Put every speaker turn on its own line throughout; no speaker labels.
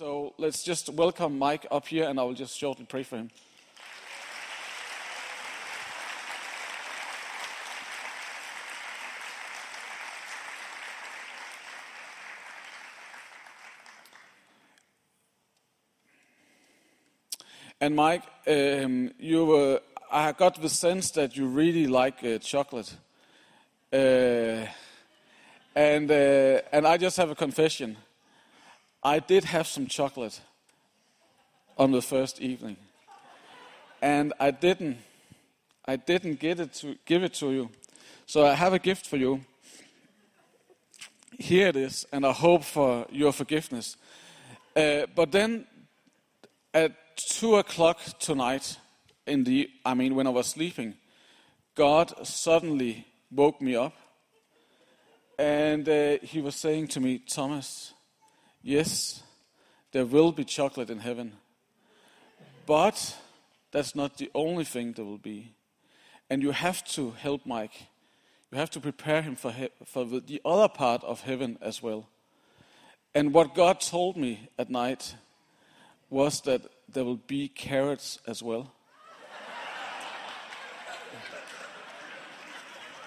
So let's just welcome Mike up here, and I will just shortly pray for him. And Mike, um, you were, I got the sense that you really like uh, chocolate. Uh, and, uh, and I just have a confession. I did have some chocolate on the first evening. And I didn't, I didn't get it to, give it to you. So I have a gift for you. Here it is, and I hope for your forgiveness. Uh, but then at two o'clock tonight, in the, I mean, when I was sleeping, God suddenly woke me up. And uh, he was saying to me, Thomas, yes, there will be chocolate in heaven. But that's not the only thing there will be. And you have to help Mike. You have to prepare him for, he- for the, the other part of heaven as well. And what God told me at night was that there will be carrots as well.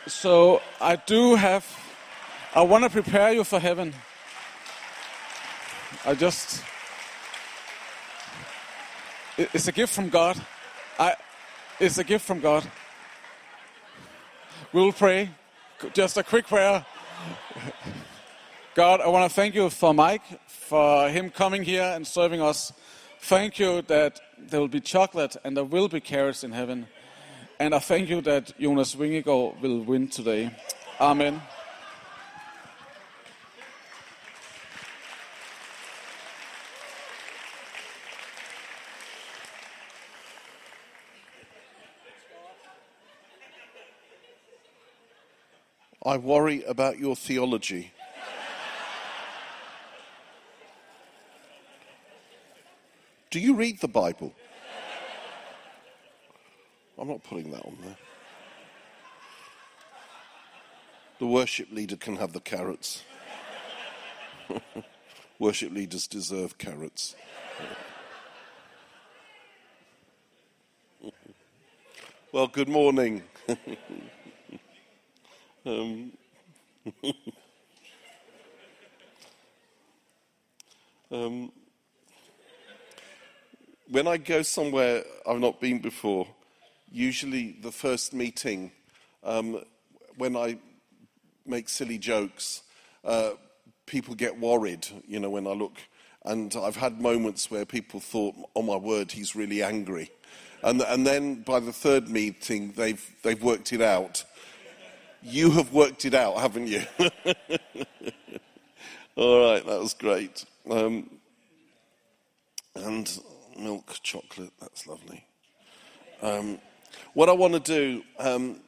so I do have, I want to prepare you for heaven. I just. It's a gift from God. I, it's a gift from God. We'll pray. Just a quick prayer. God, I want to thank you for Mike, for him coming here and serving us. Thank you that there will be chocolate and there will be carrots in heaven. And I thank you that Jonas Vingegaard will win today. Amen.
I worry about your theology. Do you read the Bible? I'm not putting that on there. The worship leader can have the carrots. worship leaders deserve carrots. well, good morning. Um, um, when I go somewhere I've not been before, usually the first meeting, um, when I make silly jokes, uh, people get worried, you know, when I look. And I've had moments where people thought, oh my word, he's really angry. And, and then by the third meeting, they've, they've worked it out. You have worked it out, haven't you? All right, that was great. Um, and milk chocolate, that's lovely. Um, what I want to do, um,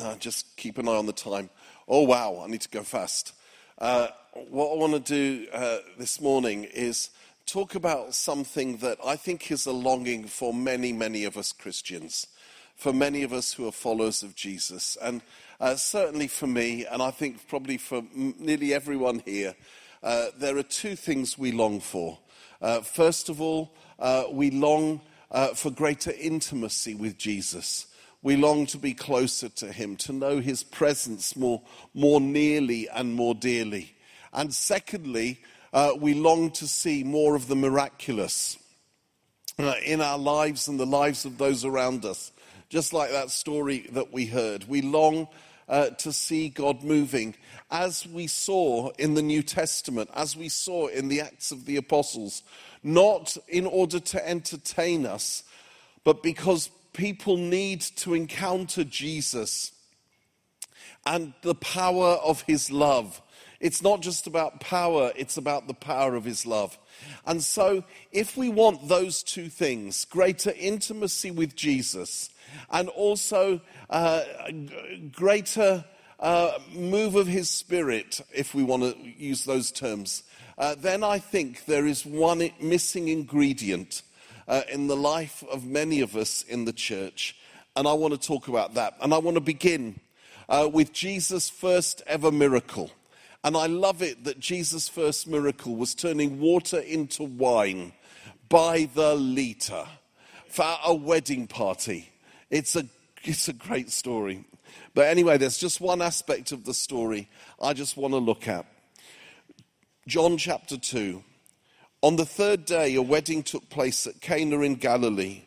uh, just keep an eye on the time. Oh, wow, I need to go fast. Uh, what I want to do uh, this morning is talk about something that I think is a longing for many, many of us Christians, for many of us who are followers of Jesus. And uh, certainly for me, and I think probably for m- nearly everyone here, uh, there are two things we long for. Uh, first of all, uh, we long uh, for greater intimacy with Jesus. We long to be closer to him, to know his presence more, more nearly and more dearly. And secondly, uh, we long to see more of the miraculous in our lives and the lives of those around us. Just like that story that we heard. We long uh, to see God moving as we saw in the New Testament, as we saw in the Acts of the Apostles, not in order to entertain us, but because people need to encounter Jesus and the power of his love. It's not just about power, it's about the power of his love. And so, if we want those two things greater intimacy with Jesus and also uh, greater uh, move of his spirit, if we want to use those terms, uh, then I think there is one missing ingredient uh, in the life of many of us in the church. And I want to talk about that. And I want to begin uh, with Jesus' first ever miracle. And I love it that Jesus' first miracle was turning water into wine by the litre for a wedding party. It's a, it's a great story. But anyway, there's just one aspect of the story I just want to look at. John chapter 2. On the third day, a wedding took place at Cana in Galilee.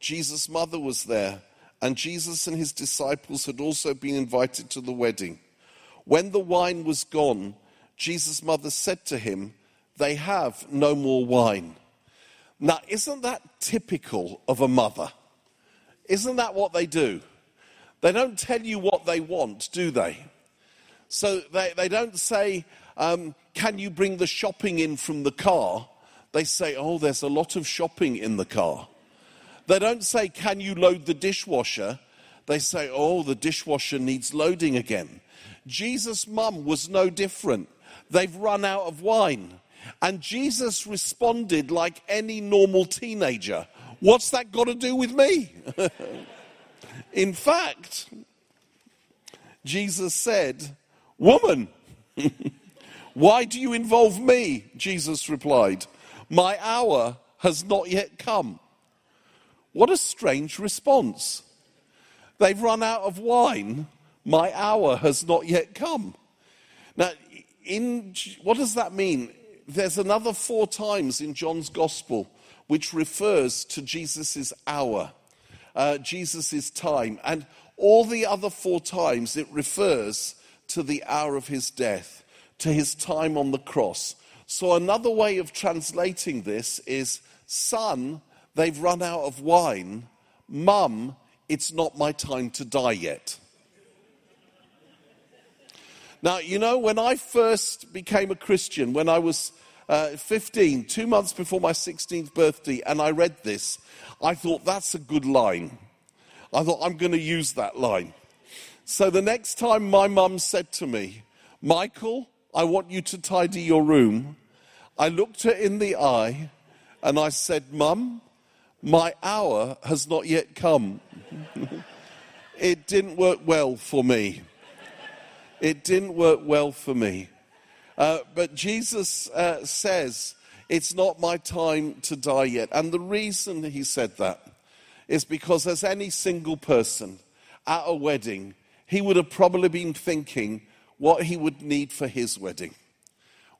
Jesus' mother was there, and Jesus and his disciples had also been invited to the wedding. When the wine was gone, Jesus' mother said to him, They have no more wine. Now, isn't that typical of a mother? Isn't that what they do? They don't tell you what they want, do they? So they, they don't say, um, Can you bring the shopping in from the car? They say, Oh, there's a lot of shopping in the car. They don't say, Can you load the dishwasher? They say, Oh, the dishwasher needs loading again. Jesus' mum was no different. They've run out of wine. And Jesus responded like any normal teenager What's that got to do with me? In fact, Jesus said, Woman, why do you involve me? Jesus replied, My hour has not yet come. What a strange response. They've run out of wine. My hour has not yet come. Now, in, what does that mean? There's another four times in John's gospel which refers to Jesus' hour, uh, Jesus' time. And all the other four times it refers to the hour of his death, to his time on the cross. So another way of translating this is son, they've run out of wine. Mum, it's not my time to die yet. Now, you know, when I first became a Christian, when I was uh, 15, two months before my 16th birthday, and I read this, I thought, that's a good line. I thought, I'm going to use that line. So the next time my mum said to me, Michael, I want you to tidy your room, I looked her in the eye and I said, Mum, my hour has not yet come. it didn't work well for me. It didn't work well for me. Uh, but Jesus uh, says, It's not my time to die yet. And the reason he said that is because, as any single person at a wedding, he would have probably been thinking what he would need for his wedding,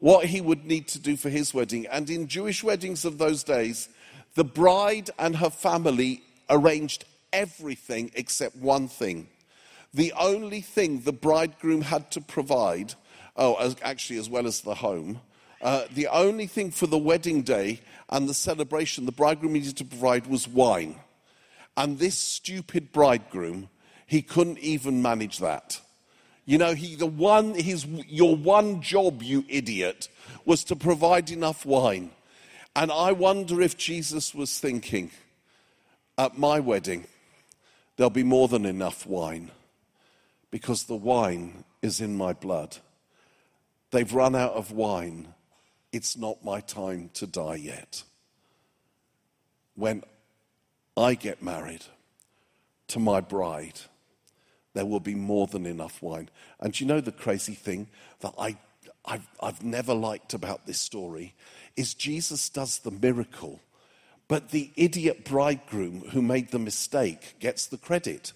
what he would need to do for his wedding. And in Jewish weddings of those days, the bride and her family arranged everything except one thing the only thing the bridegroom had to provide, oh, as, actually, as well as the home, uh, the only thing for the wedding day and the celebration the bridegroom needed to provide was wine. And this stupid bridegroom, he couldn't even manage that. You know, he, the one, his, your one job, you idiot, was to provide enough wine. And I wonder if Jesus was thinking, at my wedding, there'll be more than enough wine because the wine is in my blood. They've run out of wine. It's not my time to die yet. When I get married to my bride, there will be more than enough wine. And you know the crazy thing that I, I've, I've never liked about this story is Jesus does the miracle, but the idiot bridegroom who made the mistake gets the credit.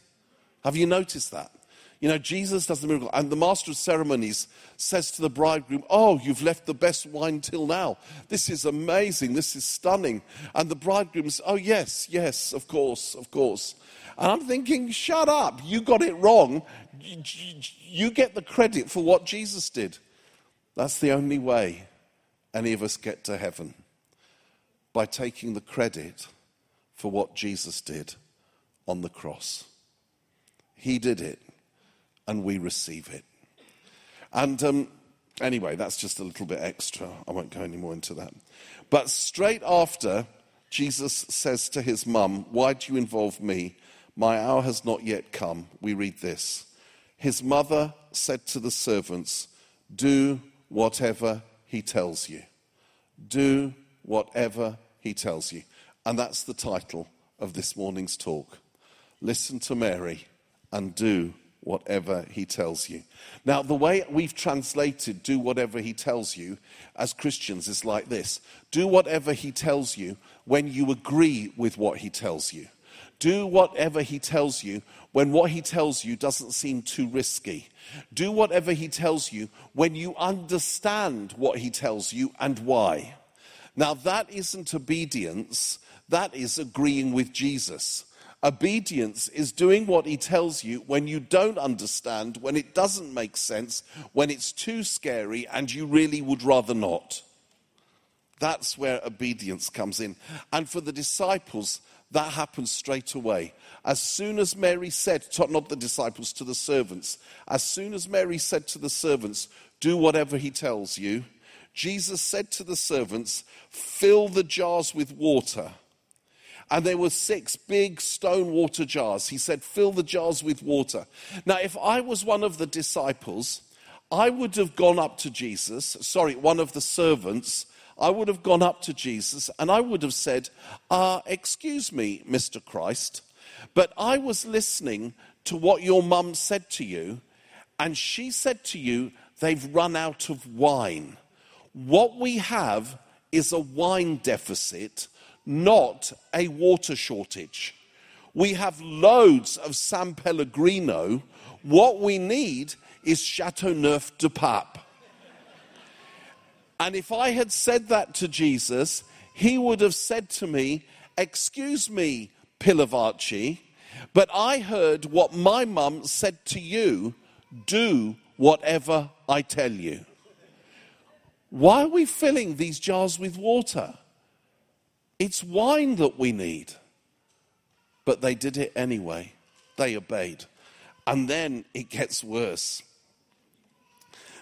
Have you noticed that? You know, Jesus does the miracle, and the master of ceremonies says to the bridegroom, Oh, you've left the best wine till now. This is amazing. This is stunning. And the bridegroom says, Oh, yes, yes, of course, of course. And I'm thinking, Shut up. You got it wrong. You get the credit for what Jesus did. That's the only way any of us get to heaven by taking the credit for what Jesus did on the cross. He did it and we receive it. And um, anyway, that's just a little bit extra. I won't go any more into that. But straight after, Jesus says to his mum, Why do you involve me? My hour has not yet come. We read this. His mother said to the servants, Do whatever he tells you. Do whatever he tells you. And that's the title of this morning's talk. Listen to Mary and do whatever he tells you. Now, the way we've translated do whatever he tells you as Christians is like this do whatever he tells you when you agree with what he tells you. Do whatever he tells you when what he tells you doesn't seem too risky. Do whatever he tells you when you understand what he tells you and why. Now, that isn't obedience, that is agreeing with Jesus. Obedience is doing what he tells you when you don't understand, when it doesn't make sense, when it's too scary, and you really would rather not. That's where obedience comes in. And for the disciples, that happens straight away. As soon as Mary said, not the disciples, to the servants, as soon as Mary said to the servants, Do whatever he tells you, Jesus said to the servants, Fill the jars with water. And there were six big stone water jars. He said, Fill the jars with water. Now, if I was one of the disciples, I would have gone up to Jesus, sorry, one of the servants, I would have gone up to Jesus and I would have said, uh, Excuse me, Mr. Christ, but I was listening to what your mum said to you, and she said to you, They've run out of wine. What we have is a wine deficit, not a water shortage. We have loads of San Pellegrino. What we need is Chateauneuf du Pape. And if I had said that to Jesus, he would have said to me, Excuse me, Pilavachi, but I heard what my mum said to you do whatever I tell you. Why are we filling these jars with water? It's wine that we need. But they did it anyway. They obeyed. And then it gets worse.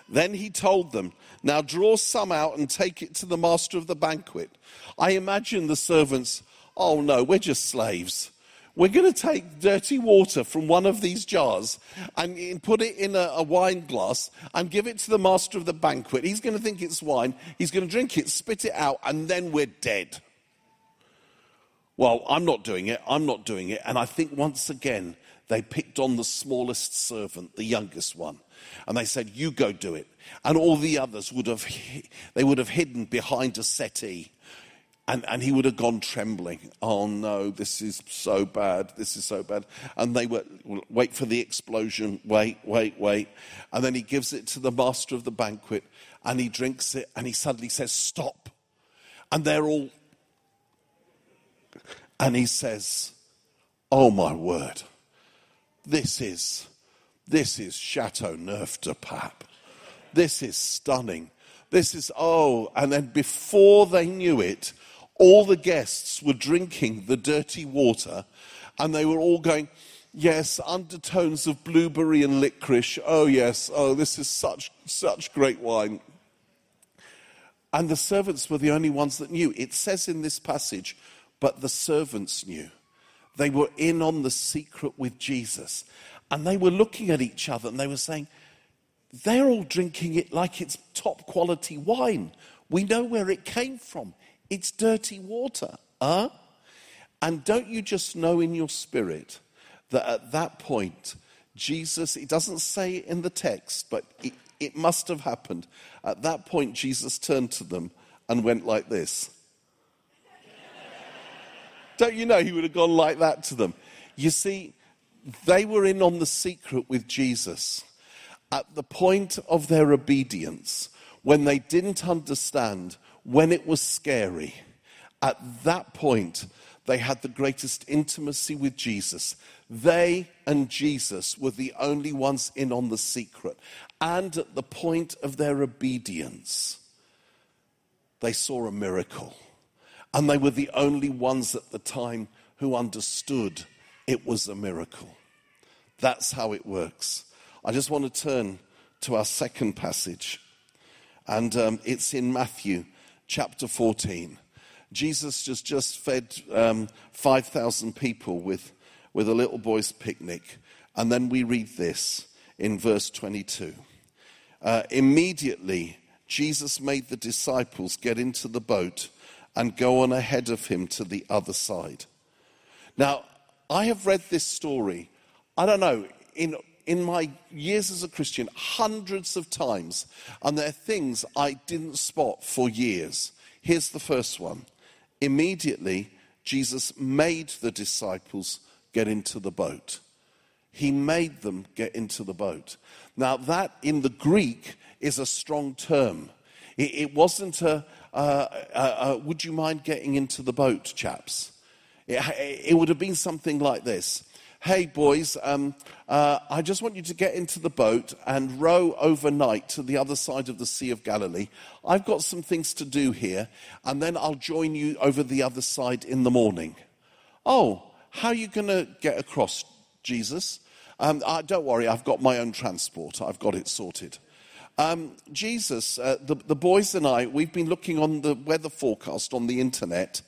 Then he told them, Now draw some out and take it to the master of the banquet. I imagine the servants, Oh no, we're just slaves. We're going to take dirty water from one of these jars and put it in a, a, wine glass and give it to the master of the banquet. He's going to think it's wine. He's going to drink it, spit it out, and then we're dead. Well, I'm not doing it. I'm not doing it. And I think once again, they picked on the smallest servant, the youngest one. And they said, You go do it. And all the others would have, they would have hidden behind a settee. And, and he would have gone trembling. Oh no, this is so bad. This is so bad. And they would wait for the explosion. Wait, wait, wait. And then he gives it to the master of the banquet and he drinks it and he suddenly says, Stop. And they're all. And he says, Oh my word. This is this is Chateauneuf du Pape. This is stunning. This is, oh, and then before they knew it, all the guests were drinking the dirty water and they were all going, Yes, undertones of blueberry and licorice. Oh, yes. Oh, this is such, such great wine. And the servants were the only ones that knew. It says in this passage, but the servants knew. They were in on the secret with Jesus. And they were looking at each other and they were saying, they're all drinking it like it's top quality wine. We know where it came from. It's dirty water. Huh? And don't you just know in your spirit that at that point, Jesus, it doesn't say it in the text, but it, it must have happened. At that point, Jesus turned to them and went like this. Don't you know he would have gone like that to them? You see, they were in on the secret with Jesus. At the point of their obedience, when they didn't understand, when it was scary, at that point, they had the greatest intimacy with Jesus. They and Jesus were the only ones in on the secret. And at the point of their obedience, they saw a miracle. And they were the only ones at the time who understood it was a miracle. That's how it works. I just want to turn to our second passage, and um, it's in Matthew chapter 14. Jesus just, just fed um, 5,000 people with, with a little boy's picnic. And then we read this in verse 22. Uh, immediately, Jesus made the disciples get into the boat and go on ahead of him to the other side. Now, I have read this story, I don't know, in in my years as a Christian hundreds of times, and there are things I didn't spot for years. Here's the first one. Immediately, Jesus made the disciples get into the boat. He made them get into the boat. Now, that in the Greek is a strong term. It, it wasn't a, uh, uh, uh, would you mind getting into the boat, chaps? It, it would have been something like this Hey, boys, um, uh, I just want you to get into the boat and row overnight to the other side of the Sea of Galilee. I've got some things to do here, and then I'll join you over the other side in the morning. Oh, how are you going to get across, Jesus? Um, uh, don't worry, I've got my own transport, I've got it sorted. Um, Jesus, uh, the, the boys and I, we've been looking on the weather forecast on the internet,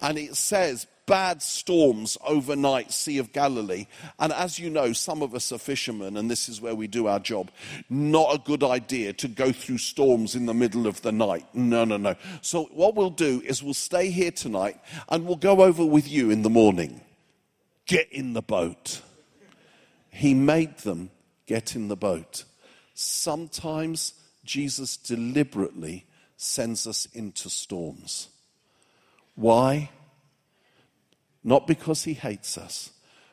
and it says bad storms overnight, Sea of Galilee. And as you know, some of us are fishermen, and this is where we do our job. Not a good idea to go through storms in the middle of the night. No, no, no. So, what we'll do is we'll stay here tonight and we'll go over with you in the morning. Get in the boat. He made them get in the boat. Sometimes Jesus deliberately sends us into storms. Why? Not because he hates us,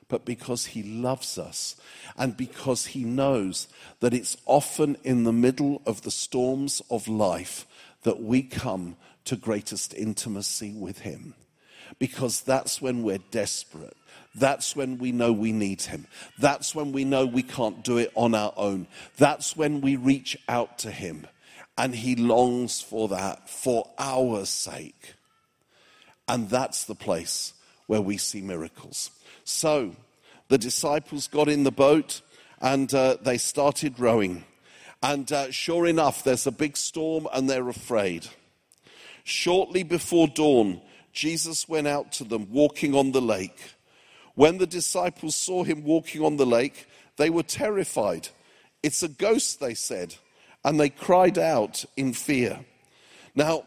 but because he loves us and because he knows that it's often in the middle of the storms of life that we come to greatest intimacy with him. Because that's when we're desperate. That's when we know we need him. That's when we know we can't do it on our own. That's when we reach out to him. And he longs for that for our sake. And that's the place where we see miracles. So the disciples got in the boat and uh, they started rowing. And uh, sure enough, there's a big storm and they're afraid. Shortly before dawn, Jesus went out to them walking on the lake. When the disciples saw him walking on the lake, they were terrified. It's a ghost, they said, and they cried out in fear. Now,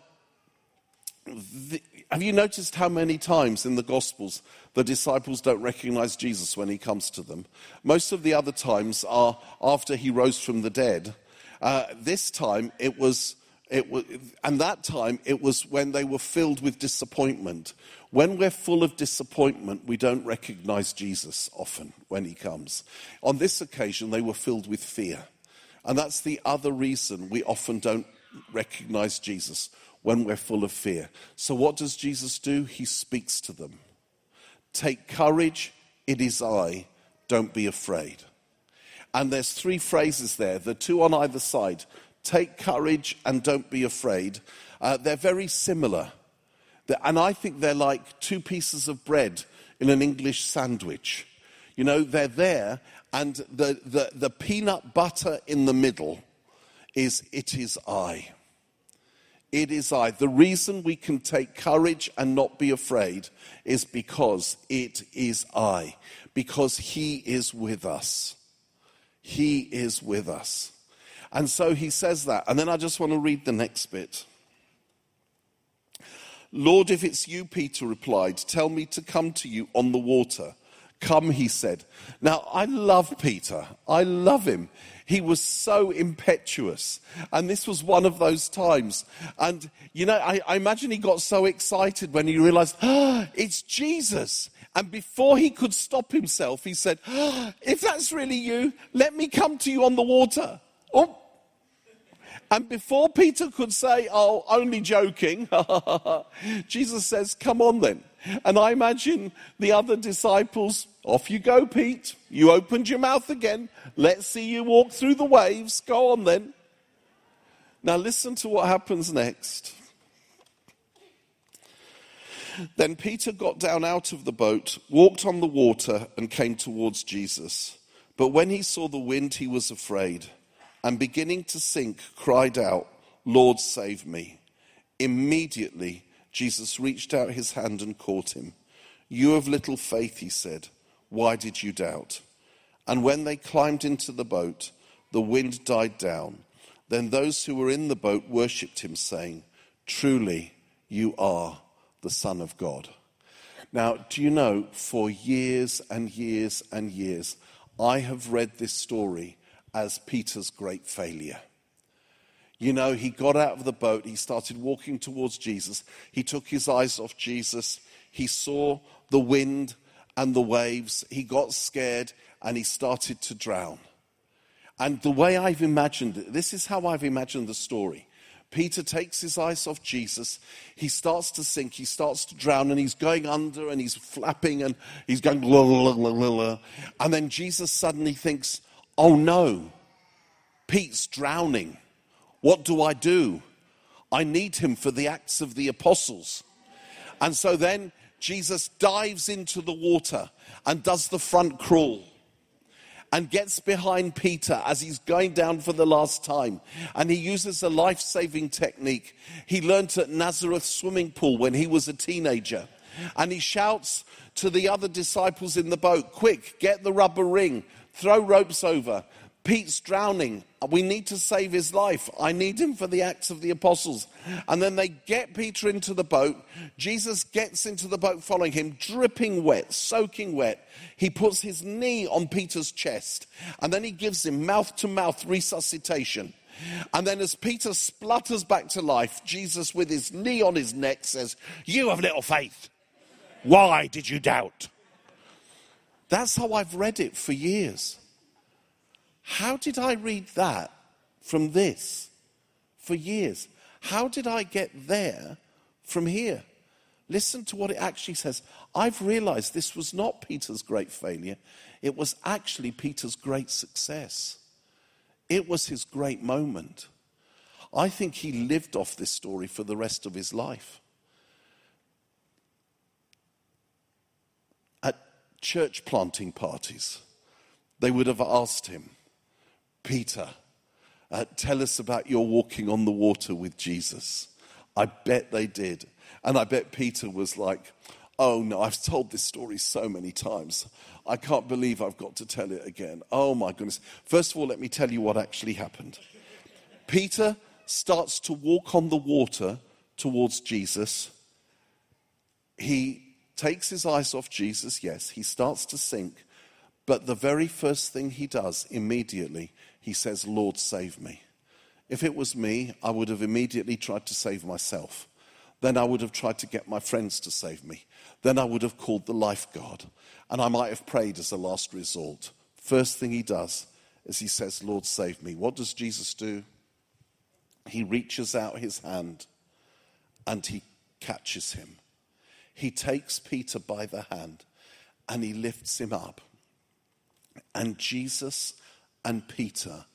the, have you noticed how many times in the Gospels the disciples don't recognize Jesus when he comes to them? Most of the other times are after he rose from the dead. Uh, this time it was, it was, and that time it was when they were filled with disappointment. When we're full of disappointment, we don't recognize Jesus often when he comes. On this occasion, they were filled with fear. And that's the other reason we often don't recognize Jesus when we're full of fear. So, what does Jesus do? He speaks to them. Take courage, it is I, don't be afraid. And there's three phrases there, the two on either side. Take courage and don't be afraid. Uh, they're very similar. And I think they're like two pieces of bread in an English sandwich. You know, they're there, and the, the, the peanut butter in the middle is, It is I. It is I. The reason we can take courage and not be afraid is because it is I, because He is with us. He is with us. And so he says that. And then I just want to read the next bit. Lord, if it's you, Peter replied, tell me to come to you on the water. Come, he said. Now, I love Peter. I love him. He was so impetuous. And this was one of those times. And, you know, I, I imagine he got so excited when he realized, ah, it's Jesus. And before he could stop himself, he said, ah, if that's really you, let me come to you on the water. Oh, and before Peter could say, Oh, only joking, Jesus says, Come on then. And I imagine the other disciples, Off you go, Pete. You opened your mouth again. Let's see you walk through the waves. Go on then. Now, listen to what happens next. Then Peter got down out of the boat, walked on the water, and came towards Jesus. But when he saw the wind, he was afraid and beginning to sink, cried out, Lord, save me. Immediately, Jesus reached out his hand and caught him. You have little faith, he said. Why did you doubt? And when they climbed into the boat, the wind died down. Then those who were in the boat worshipped him, saying, Truly, you are the Son of God. Now, do you know, for years and years and years, I have read this story as Peter's great failure. You know, he got out of the boat, he started walking towards Jesus, he took his eyes off Jesus, he saw the wind and the waves, he got scared, and he started to drown. And the way I've imagined it, this is how I've imagined the story. Peter takes his eyes off Jesus. He starts to sink. He starts to drown and he's going under and he's flapping and he's going, and then Jesus suddenly thinks, oh no, Pete's drowning. What do I do? I need him for the Acts of the Apostles. And so then Jesus dives into the water and does the front crawl and gets behind Peter as he's going down for the last time. And he uses a life saving technique he learnt at Nazareth swimming pool when he was a teenager. And he shouts to the other disciples in the boat, Quick, get the rubber ring, throw ropes over. Pete's drowning. We need to save his life. I need him for the Acts of the Apostles. And then they get Peter into the boat. Jesus gets into the boat following him, dripping wet, soaking wet. He puts his knee on Peter's chest. And then he gives him mouth to mouth resuscitation. And then as Peter splutters back to life, Jesus, with his knee on his neck, says, You have little faith. Why did you doubt? That's how I've read it for years. How did I read that from this for years? How did I get there from here? Listen to what it actually says. I've realized this was not Peter's great failure, it was actually Peter's great success. It was his great moment. I think he lived off this story for the rest of his life. At church planting parties, they would have asked him, Peter, uh, tell us about your walking on the water with Jesus. I bet they did. And I bet Peter was like, oh no, I've told this story so many times. I can't believe I've got to tell it again. Oh my goodness. First of all, let me tell you what actually happened. Peter starts to walk on the water towards Jesus. He takes his eyes off Jesus, yes, he starts to sink. But the very first thing he does immediately he says, Lord, save me. If it was me, I would have immediately tried to save myself. Then I would have tried to get my friends to save me. Then I would have called the lifeguard. And I might have prayed as a last resort. First thing he does is he says, Lord, save me. What does Jesus do? He reaches out his hand and he catches him. He takes Peter by the hand and he lifts him up. And Jesus and Peter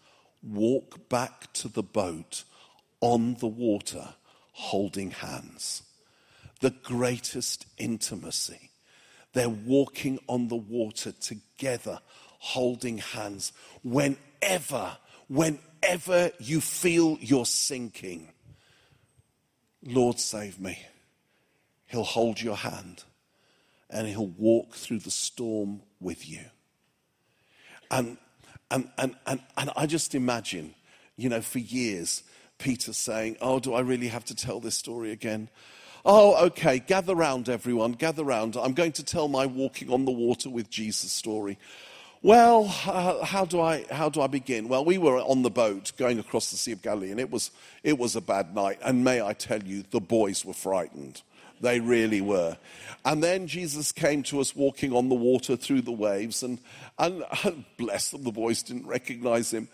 walk back to the boat on the water holding hands. The greatest intimacy. They're walking on the water together, holding hands. Whenever, whenever you feel you're sinking, Lord, save me. He'll hold your hand and he'll walk through the storm with you. And and, and, and, and I just imagine, you know, for years, Peter saying, Oh, do I really have to tell this story again? Oh, okay, gather round, everyone, gather round. I'm going to tell my walking on the water with Jesus story. Well, uh, how, do I, how do I begin? Well, we were on the boat going across the Sea of Galilee, and it was, it was a bad night. And may I tell you, the boys were frightened. They really were. And then Jesus came to us walking on the water through the waves, and, and, and, bless them, the boys didn't recognize him.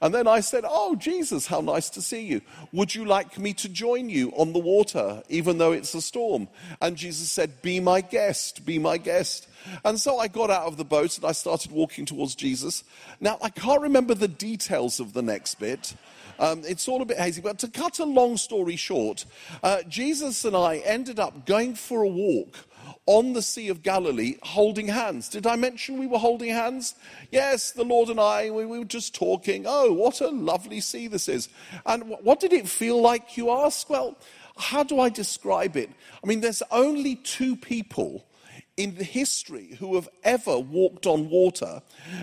And then I said, Oh, Jesus, how nice to see you. Would you like me to join you on the water, even though it's a storm? And Jesus said, Be my guest, be my guest. And so I got out of the boat and I started walking towards Jesus. Now, I can't remember the details of the next bit. Um, it's all a bit hazy, but to cut a long story short, uh, Jesus and I ended up going for a walk on the Sea of Galilee holding hands. Did I mention we were holding hands? Yes, the Lord and I, we, we were just talking. Oh, what a lovely sea this is. And what did it feel like, you ask? Well, how do I describe it? I mean, there's only two people in history who have ever walked on water,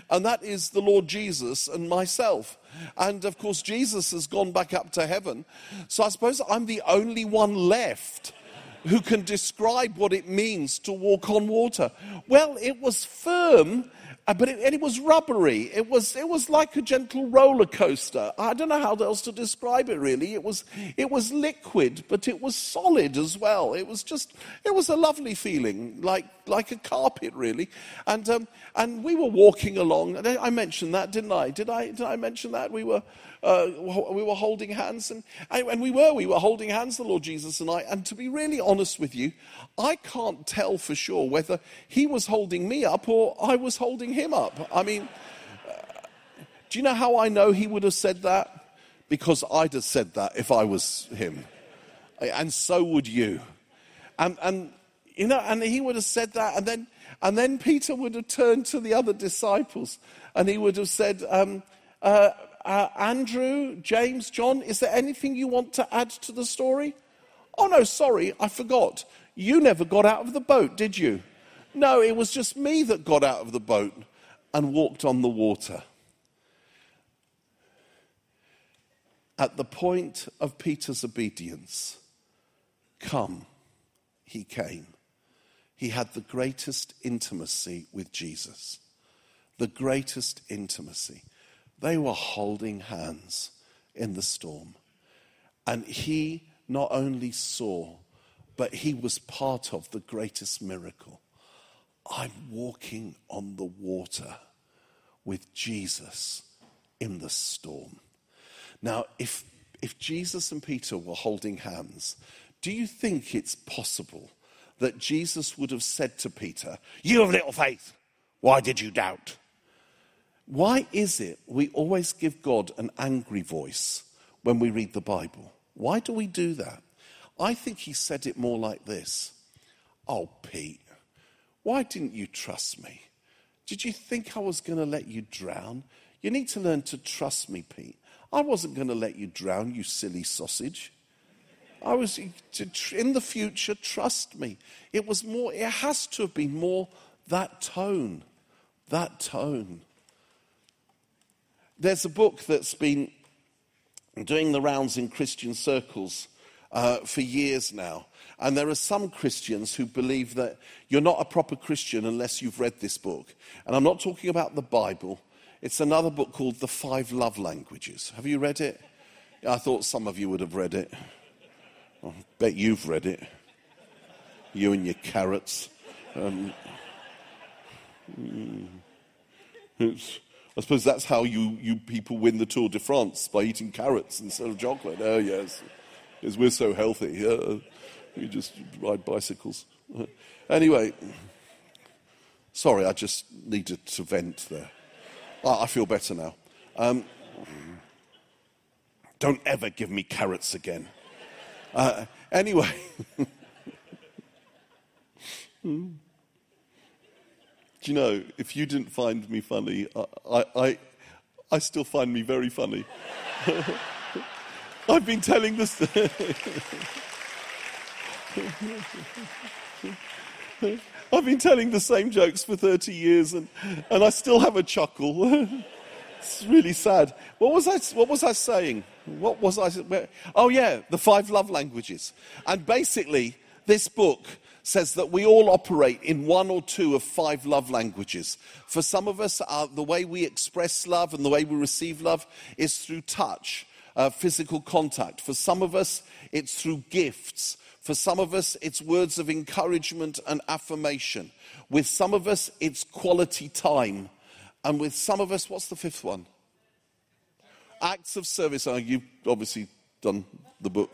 and that is the Lord Jesus and myself. And of course, Jesus has gone back up to heaven. So I suppose I'm the only one left who can describe what it means to walk on water. Well, it was firm Uh, but it, and it was rubbery. It was, it was like a gentle roller coaster. I don't know how else to describe it really. It was, it was liquid, but it was solid as well. It was just, it was a lovely feeling, like, like a carpet really. And, um, and we were walking along. I mentioned that, didn't I? Did I, did I mention that? We were, uh, we were holding hands, and, and we were, we were holding hands, the Lord Jesus and I. And to be really honest with you, I can't tell for sure whether he was holding me up or I was holding him up. I mean, uh, do you know how I know he would have said that? Because I'd have said that if I was him. And so would you. And, and you know, and he would have said that, and then, and then Peter would have turned to the other disciples and he would have said, um, uh, uh, Andrew, James, John, is there anything you want to add to the story? Oh, no, sorry, I forgot. You never got out of the boat, did you? No, it was just me that got out of the boat and walked on the water. At the point of Peter's obedience, come, he came. He had the greatest intimacy with Jesus. The greatest intimacy. They were holding hands in the storm. And he not only saw, but he was part of the greatest miracle. I'm walking on the water with Jesus in the storm. Now, if, if Jesus and Peter were holding hands, do you think it's possible that Jesus would have said to Peter, You have little faith, why did you doubt? Why is it we always give God an angry voice when we read the Bible? Why do we do that? I think he said it more like this Oh, Pete, why didn't you trust me? Did you think I was going to let you drown? You need to learn to trust me, Pete. I wasn't going to let you drown, you silly sausage. I was to, in the future, trust me. It was more, it has to have been more that tone. That tone. There's a book that's been doing the rounds in Christian circles uh, for years now. And there are some Christians who believe that you're not a proper Christian unless you've read this book. And I'm not talking about the Bible, it's another book called The Five Love Languages. Have you read it? I thought some of you would have read it. I bet you've read it. You and your carrots. Um, mm, it's, I suppose that's how you, you people win the Tour de France by eating carrots instead of chocolate. Oh, yes. Because we're so healthy. Uh, we just ride bicycles. Anyway, sorry, I just needed to vent there. I feel better now. Um, don't ever give me carrots again. Uh, anyway. Do you know, if you didn't find me funny, I, I, I still find me very funny. I've been telling this. I've been telling the same jokes for 30 years and, and I still have a chuckle. it's really sad. What was I, what was I saying? What was I? Where, oh, yeah, the five love languages. And basically, this book says that we all operate in one or two of five love languages. For some of us, uh, the way we express love and the way we receive love is through touch, uh, physical contact. For some of us, it's through gifts. For some of us, it's words of encouragement and affirmation. With some of us, it's quality time. And with some of us, what's the fifth one? Acts of service. You've obviously done the book.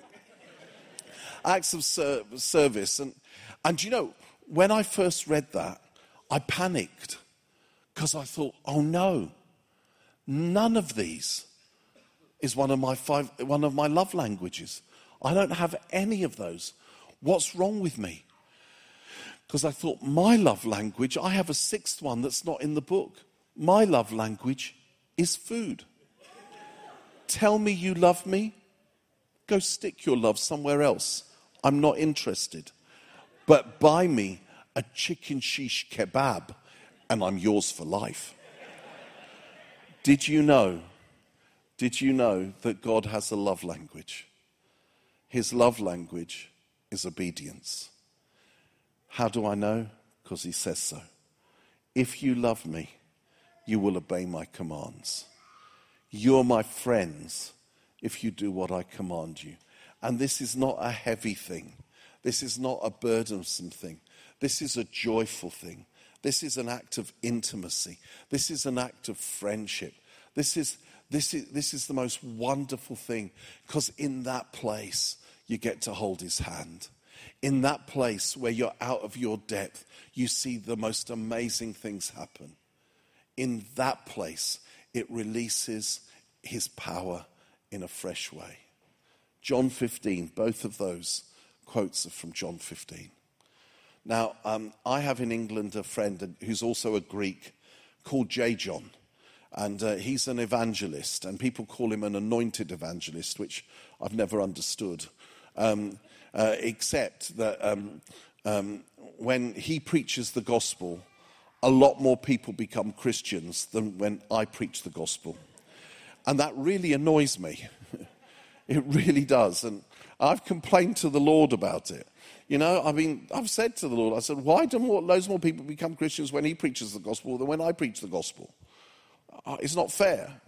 Acts of ser- service. And and you know, when I first read that, I panicked because I thought, oh no, none of these is one of my five, one of my love languages. I don't have any of those. What's wrong with me? Because I thought, my love language, I have a sixth one that's not in the book. My love language is food. Tell me you love me. Go stick your love somewhere else. I'm not interested but buy me a chicken shish kebab and I'm yours for life. Did you know? Did you know that God has a love language? His love language is obedience. How do I know? Because he says so. If you love me, you will obey my commands. You're my friends if you do what I command you. And this is not a heavy thing. This is not a burdensome thing. This is a joyful thing. This is an act of intimacy. This is an act of friendship. This is, this is, this is the most wonderful thing because in that place, you get to hold his hand. In that place where you're out of your depth, you see the most amazing things happen. In that place, it releases his power in a fresh way. John 15, both of those quotes are from John 15. Now, um, I have in England a friend who's also a Greek called J. John. And uh, he's an evangelist, and people call him an anointed evangelist, which I've never understood. Um, uh, except that um, um, when he preaches the gospel, a lot more people become Christians than when I preach the gospel. And that really annoys me. it really does. And I've complained to the Lord about it. You know, I mean, I've said to the Lord, I said, why do more, loads more people become Christians when he preaches the gospel than when I preach the gospel? Uh, it's not fair.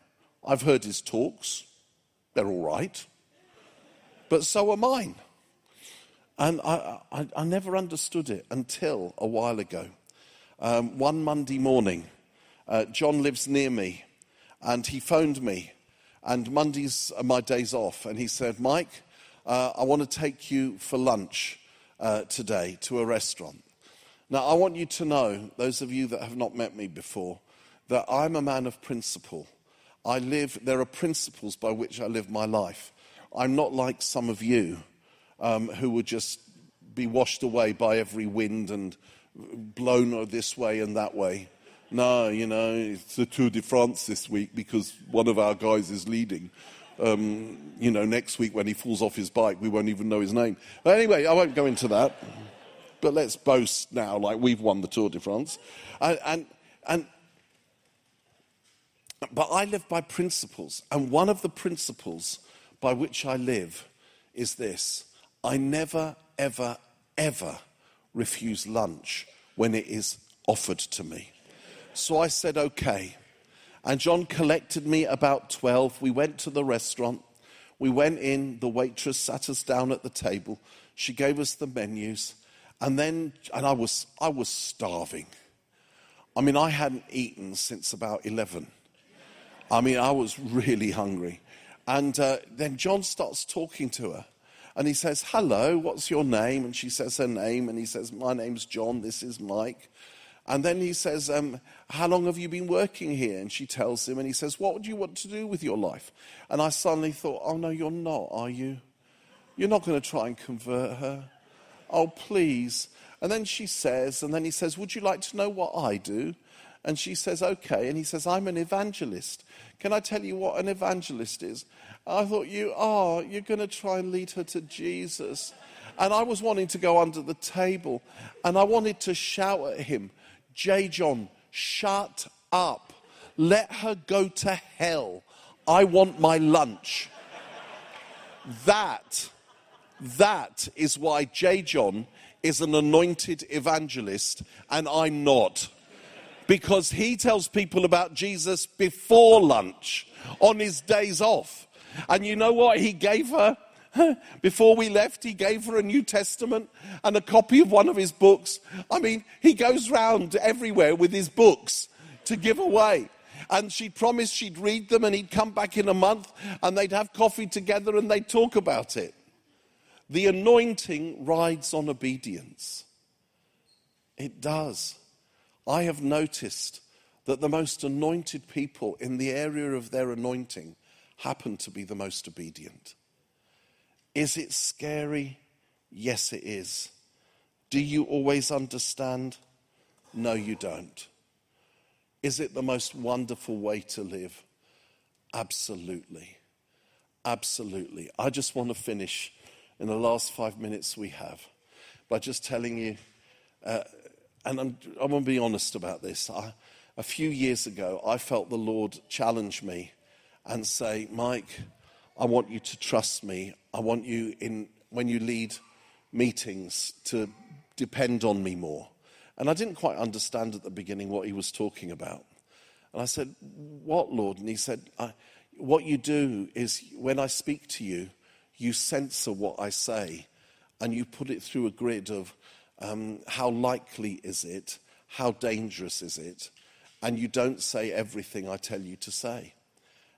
I've heard his talks, they're all right. But so are mine. And I, I, I never understood it until a while ago. Um, one Monday morning, uh, John lives near me, and he phoned me. And Mondays are my days off. And he said, Mike, uh, I want to take you for lunch uh, today to a restaurant. Now, I want you to know, those of you that have not met me before, that I'm a man of principle. I live, there are principles by which I live my life. I'm not like some of you um, who would just be washed away by every wind and blown this way and that way. No, you know, it's the Tour de France this week because one of our guys is leading. Um, you know, next week when he falls off his bike, we won't even know his name. But anyway, I won't go into that. But let's boast now like we've won the Tour de France. And, and, and but I live by principles. And one of the principles by which I live is this I never, ever, ever refuse lunch when it is offered to me. So I said, okay. And John collected me about 12. We went to the restaurant. We went in. The waitress sat us down at the table. She gave us the menus. And then, and I was, I was starving. I mean, I hadn't eaten since about 11. I mean, I was really hungry. And uh, then John starts talking to her. And he says, Hello, what's your name? And she says her name. And he says, My name's John. This is Mike. And then he says, um, How long have you been working here? And she tells him. And he says, What would you want to do with your life? And I suddenly thought, Oh, no, you're not, are you? You're not going to try and convert her. Oh, please. And then she says, And then he says, Would you like to know what I do? And she says, Okay. And he says, I'm an evangelist. Can I tell you what an evangelist is? I thought, you are. You're going to try and lead her to Jesus. And I was wanting to go under the table and I wanted to shout at him, J. John, shut up. Let her go to hell. I want my lunch. that, that is why J. John is an anointed evangelist and I'm not. Because he tells people about Jesus before lunch on his days off. And you know what he gave her? Before we left, he gave her a New Testament and a copy of one of his books. I mean, he goes round everywhere with his books to give away. And she promised she'd read them and he'd come back in a month and they'd have coffee together and they'd talk about it. The anointing rides on obedience. It does. I have noticed that the most anointed people in the area of their anointing happen to be the most obedient. Is it scary? Yes, it is. Do you always understand? No, you don't. Is it the most wonderful way to live? Absolutely. Absolutely. I just want to finish in the last five minutes we have by just telling you, uh, and I'm, I'm going to be honest about this. I, a few years ago, I felt the Lord challenge me and say, Mike, I want you to trust me. I want you, in, when you lead meetings, to depend on me more. And I didn't quite understand at the beginning what he was talking about. And I said, What, Lord? And he said, What you do is when I speak to you, you censor what I say and you put it through a grid of um, how likely is it, how dangerous is it, and you don't say everything I tell you to say.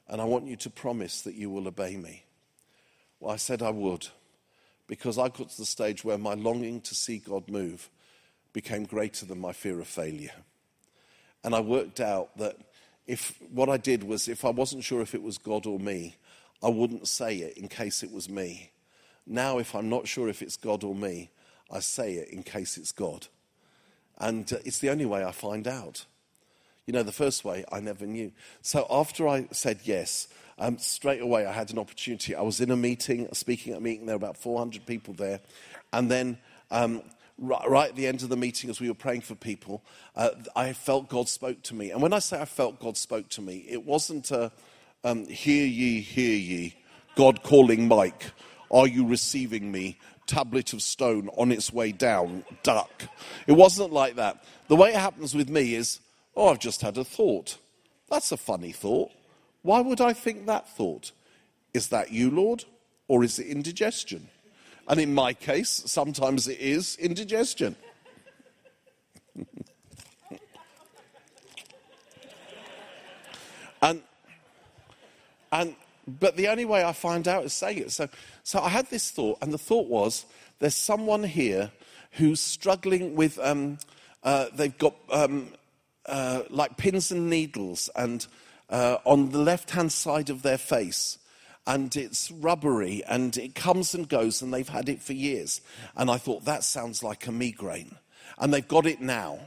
And I want you to promise that you will obey me. Well, I said I would, because I got to the stage where my longing to see God move became greater than my fear of failure. And I worked out that if what I did was, if I wasn't sure if it was God or me, I wouldn't say it in case it was me. Now, if I'm not sure if it's God or me, I say it in case it's God. And uh, it's the only way I find out. You know, the first way I never knew. So after I said yes, um, straight away I had an opportunity. I was in a meeting, speaking at a meeting, there were about 400 people there. And then um, right, at the end of the meeting, as we were praying for people, uh, I felt God spoke to me. And when I say I felt God spoke to me, it wasn't a um, hear ye, hear ye, God calling Mike, are you receiving me? Tablet of stone on its way down, duck. It wasn't like that. The way it happens with me is, oh, I've just had a thought. That's a funny thought. Why would I think that thought? Is that you, Lord? Or is it indigestion? And in my case, sometimes it is indigestion. and, and, but the only way I find out is saying it. So, so I had this thought, and the thought was there's someone here who's struggling with, um, uh, they've got um, uh, like pins and needles and uh, on the left hand side of their face and it's rubbery and it comes and goes and they've had it for years. And I thought, that sounds like a migraine. And they've got it now,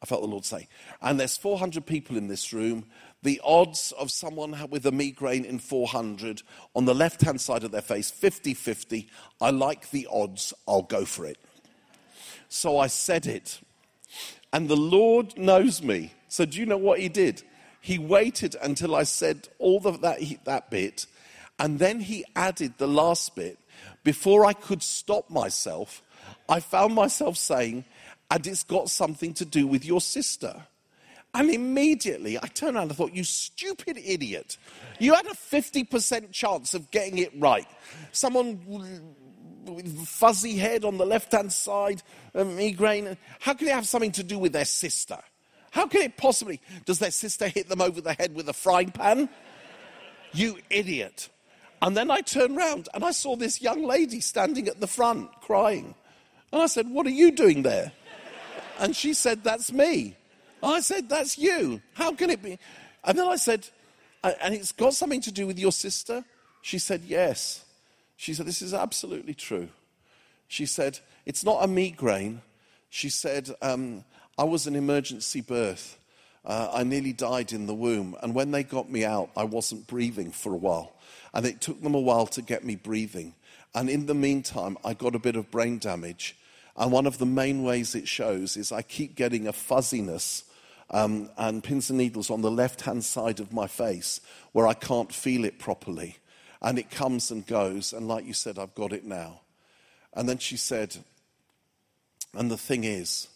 I felt the Lord say. And there's 400 people in this room. The odds of someone with a migraine in 400 on the left hand side of their face, 50 50. I like the odds, I'll go for it. So I said it. And the Lord knows me. So do you know what he did? He waited until I said all the, that, that bit and then he added the last bit. Before I could stop myself, I found myself saying, and it's got something to do with your sister. And immediately I turned around and thought, you stupid idiot. You had a 50% chance of getting it right. Someone with fuzzy head on the left hand side, migraine. How can it have something to do with their sister? How can it possibly? Does their sister hit them over the head with a frying pan? You idiot. And then I turned round and I saw this young lady standing at the front crying. And I said, What are you doing there? And she said, That's me. I said, That's you. How can it be? And then I said, And it's got something to do with your sister? She said, Yes. She said, This is absolutely true. She said, It's not a migraine. She said, um, I was an emergency birth. Uh, I nearly died in the womb. And when they got me out, I wasn't breathing for a while. And it took them a while to get me breathing. And in the meantime, I got a bit of brain damage. And one of the main ways it shows is I keep getting a fuzziness um, and pins and needles on the left hand side of my face where I can't feel it properly. And it comes and goes. And like you said, I've got it now. And then she said, and the thing is,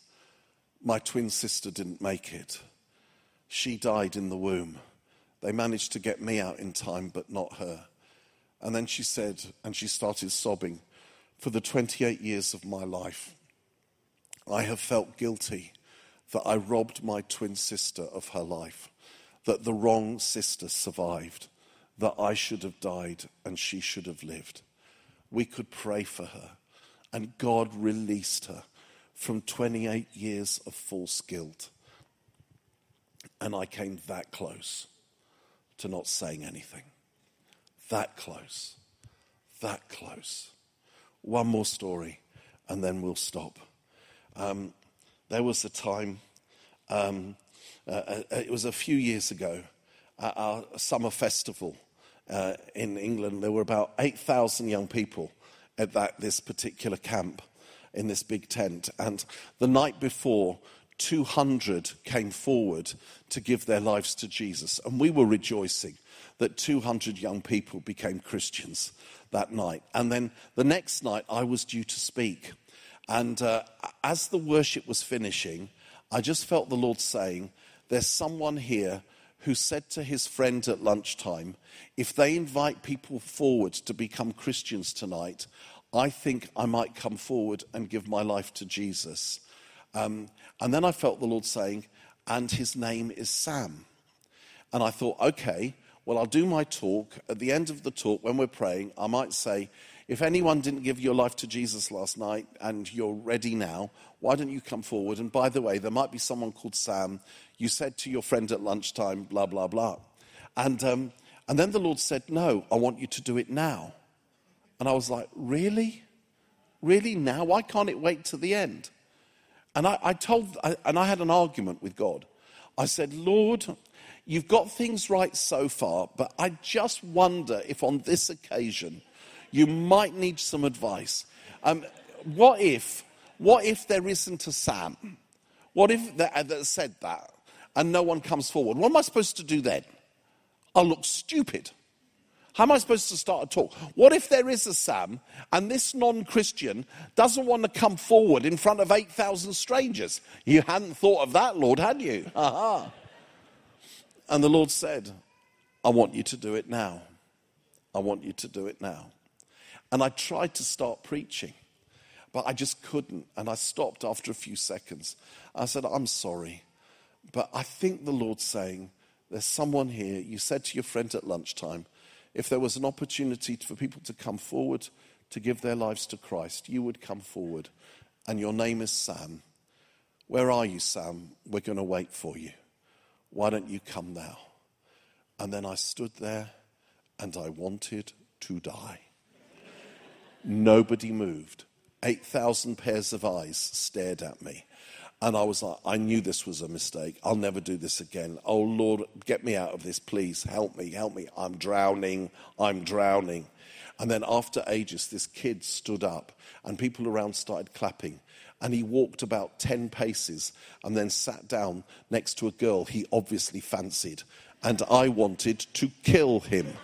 my twin sister didn't make it. She died in the womb. They managed to get me out in time, but not her. And then she said, and she started sobbing, For the 28 years of my life, I have felt guilty that I robbed my twin sister of her life, that the wrong sister survived, that I should have died and she should have lived. We could pray for her, and God released her from 28 years of false guilt. And I came that close to not saying anything. That close. That close. One more story, and then we'll stop. Um, there was a time, um, uh, uh, it was a few years ago, at our summer festival uh, in England. There were about 8,000 young people at that, this particular camp in this big tent. And the night before, 200 came forward to give their lives to Jesus. And we were rejoicing that 200 young people became Christians that night. And then the next night, I was due to speak. And uh, as the worship was finishing, I just felt the Lord saying, There's someone here who said to his friend at lunchtime, If they invite people forward to become Christians tonight, I think I might come forward and give my life to Jesus. Um, and then I felt the Lord saying, And his name is Sam. And I thought, okay, well, I'll do my talk. At the end of the talk, when we're praying, I might say, if anyone didn't give your life to Jesus last night and you're ready now, why don't you come forward? And by the way, there might be someone called Sam. You said to your friend at lunchtime, blah, blah, blah. And, um, and then the Lord said, No, I want you to do it now. And I was like, Really? Really now? Why can't it wait to the end? And I, I told, I, and I had an argument with God. I said, Lord, you've got things right so far, but I just wonder if on this occasion you might need some advice. Um, what if, what if there isn't a Sam? What if that, that said that and no one comes forward? What am I supposed to do then? I'll look stupid. How am I supposed to start a talk? What if there is a Sam and this non Christian doesn't want to come forward in front of 8,000 strangers? You hadn't thought of that, Lord, had you? Aha. And the Lord said, I want you to do it now. I want you to do it now. And I tried to start preaching, but I just couldn't. And I stopped after a few seconds. I said, I'm sorry, but I think the Lord's saying, There's someone here. You said to your friend at lunchtime, if there was an opportunity for people to come forward to give their lives to Christ, you would come forward. And your name is Sam. Where are you, Sam? We're going to wait for you. Why don't you come now? And then I stood there and I wanted to die. Nobody moved. 8,000 pairs of eyes stared at me. And I was like, I knew this was a mistake. I'll never do this again. Oh, Lord, get me out of this, please. Help me, help me. I'm drowning. I'm drowning. And then after ages, this kid stood up and people around started clapping. And he walked about 10 paces and then sat down next to a girl he obviously fancied. And I wanted to kill him.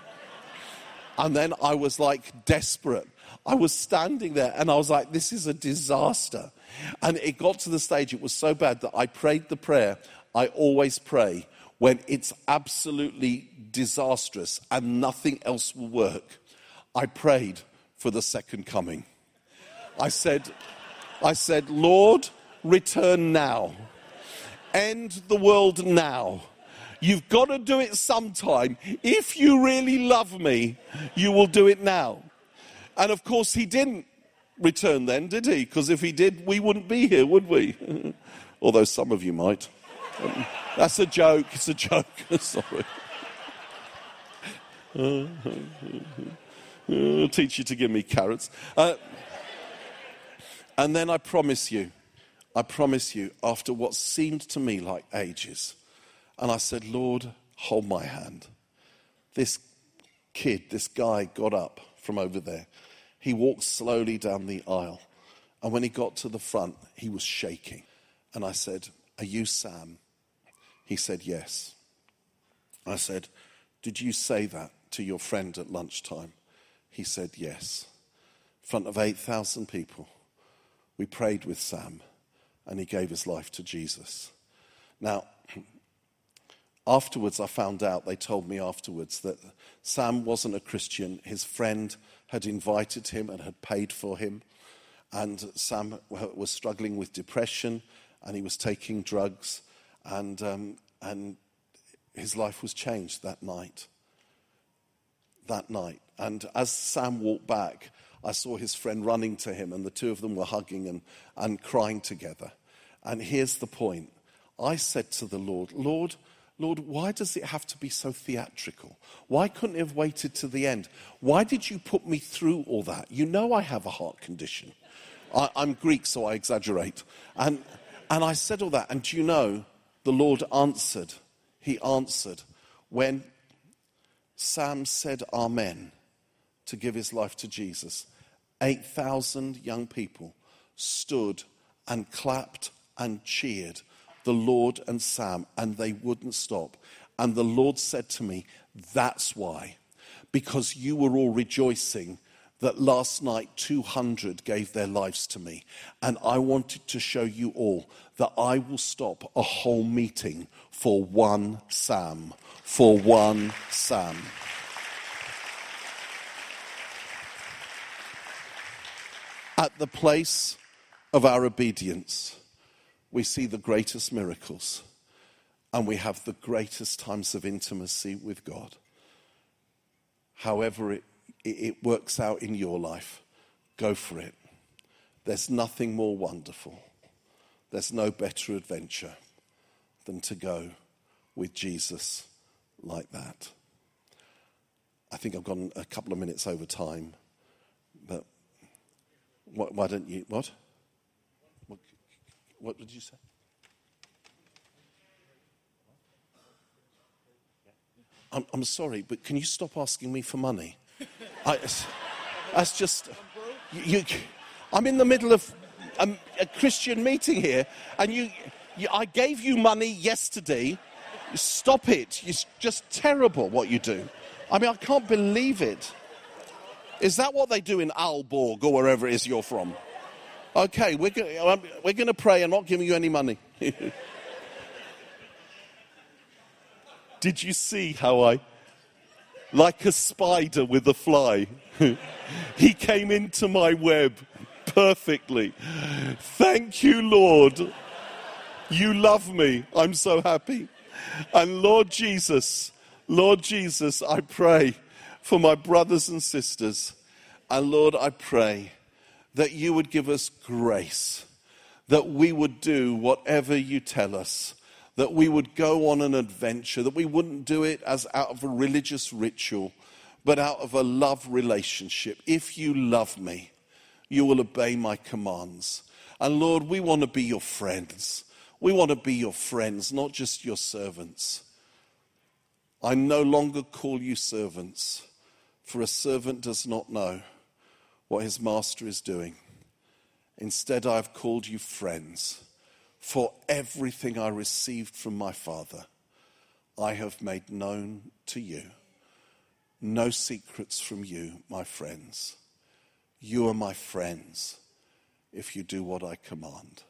And then I was like desperate. I was standing there and I was like, this is a disaster. And it got to the stage, it was so bad that I prayed the prayer I always pray when it's absolutely disastrous and nothing else will work. I prayed for the second coming. I said, I said, Lord, return now. End the world now. You've got to do it sometime. If you really love me, you will do it now. And of course, he didn't return then, did he? Because if he did, we wouldn't be here, would we? Although some of you might. That's a joke. It's a joke. Sorry. I'll teach you to give me carrots. Uh, and then I promise you, I promise you, after what seemed to me like ages, and I said, Lord, hold my hand. This kid, this guy got up from over there he walked slowly down the aisle. And when he got to the front, he was shaking. And I said, Are you Sam? He said, Yes. I said, Did you say that to your friend at lunchtime? He said, Yes. In front of 8,000 people, we prayed with Sam, and he gave his life to Jesus. Now, afterwards, I found out, they told me afterwards, that Sam wasn't a Christian. His friend had invited him and had paid for him. And Sam was struggling with depression and he was taking drugs. And, um, and his life was changed that night. That night. And as Sam walked back, I saw his friend running to him, and the two of them were hugging and, and crying together. And here's the point I said to the Lord, Lord, Lord, why does it have to be so theatrical? Why couldn't it have waited to the end? Why did you put me through all that? You know I have a heart condition. I, am Greek, so I exaggerate. And, and I said all that, and do you know, the Lord answered. He answered when Sam said Amen to give his life to Jesus. 8,000 young people stood and clapped and cheered the Lord and Sam, and they wouldn't stop. And the Lord said to me, That's why. Because you were all rejoicing that last night 200 gave their lives to me. And I wanted to show you all that I will stop a whole meeting for one Sam. For one Sam. At the place of our obedience, we see the greatest miracles and we have the greatest times of intimacy with God. However, it, it works out in your life, go for it. There's nothing more wonderful, there's no better adventure than to go with Jesus like that. I think I've gone a couple of minutes over time, but why don't you? What, what did you say? I'm, I'm sorry, but can you stop asking me for money? I, that's just. You, you, I'm in the middle of a, a Christian meeting here, and you, you, I gave you money yesterday. Stop it. It's just terrible what you do. I mean, I can't believe it. Is that what they do in Aalborg or wherever it is you're from? Okay, we're, go- um, we're going to pray. I'm not giving you any money. Did you see how I, like a spider with a fly, he came into my web perfectly. Thank you, Lord. You love me. I'm so happy. And Lord Jesus, Lord Jesus, I pray for my brothers and sisters. And Lord, I pray that you would give us grace, that we would do whatever you tell us, that we would go on an adventure, that we wouldn't do it as out of a religious ritual, but out of a love relationship. If you love me, you will obey my commands. And Lord, we want to be your friends. We want to be your friends, not just your servants. I no longer call you servants, for a servant does not know what his master is doing. Instead, I have called you friends, for everything I received from my Father, I have made known to you. No secrets from you, my friends. You are my friends if you do what I command.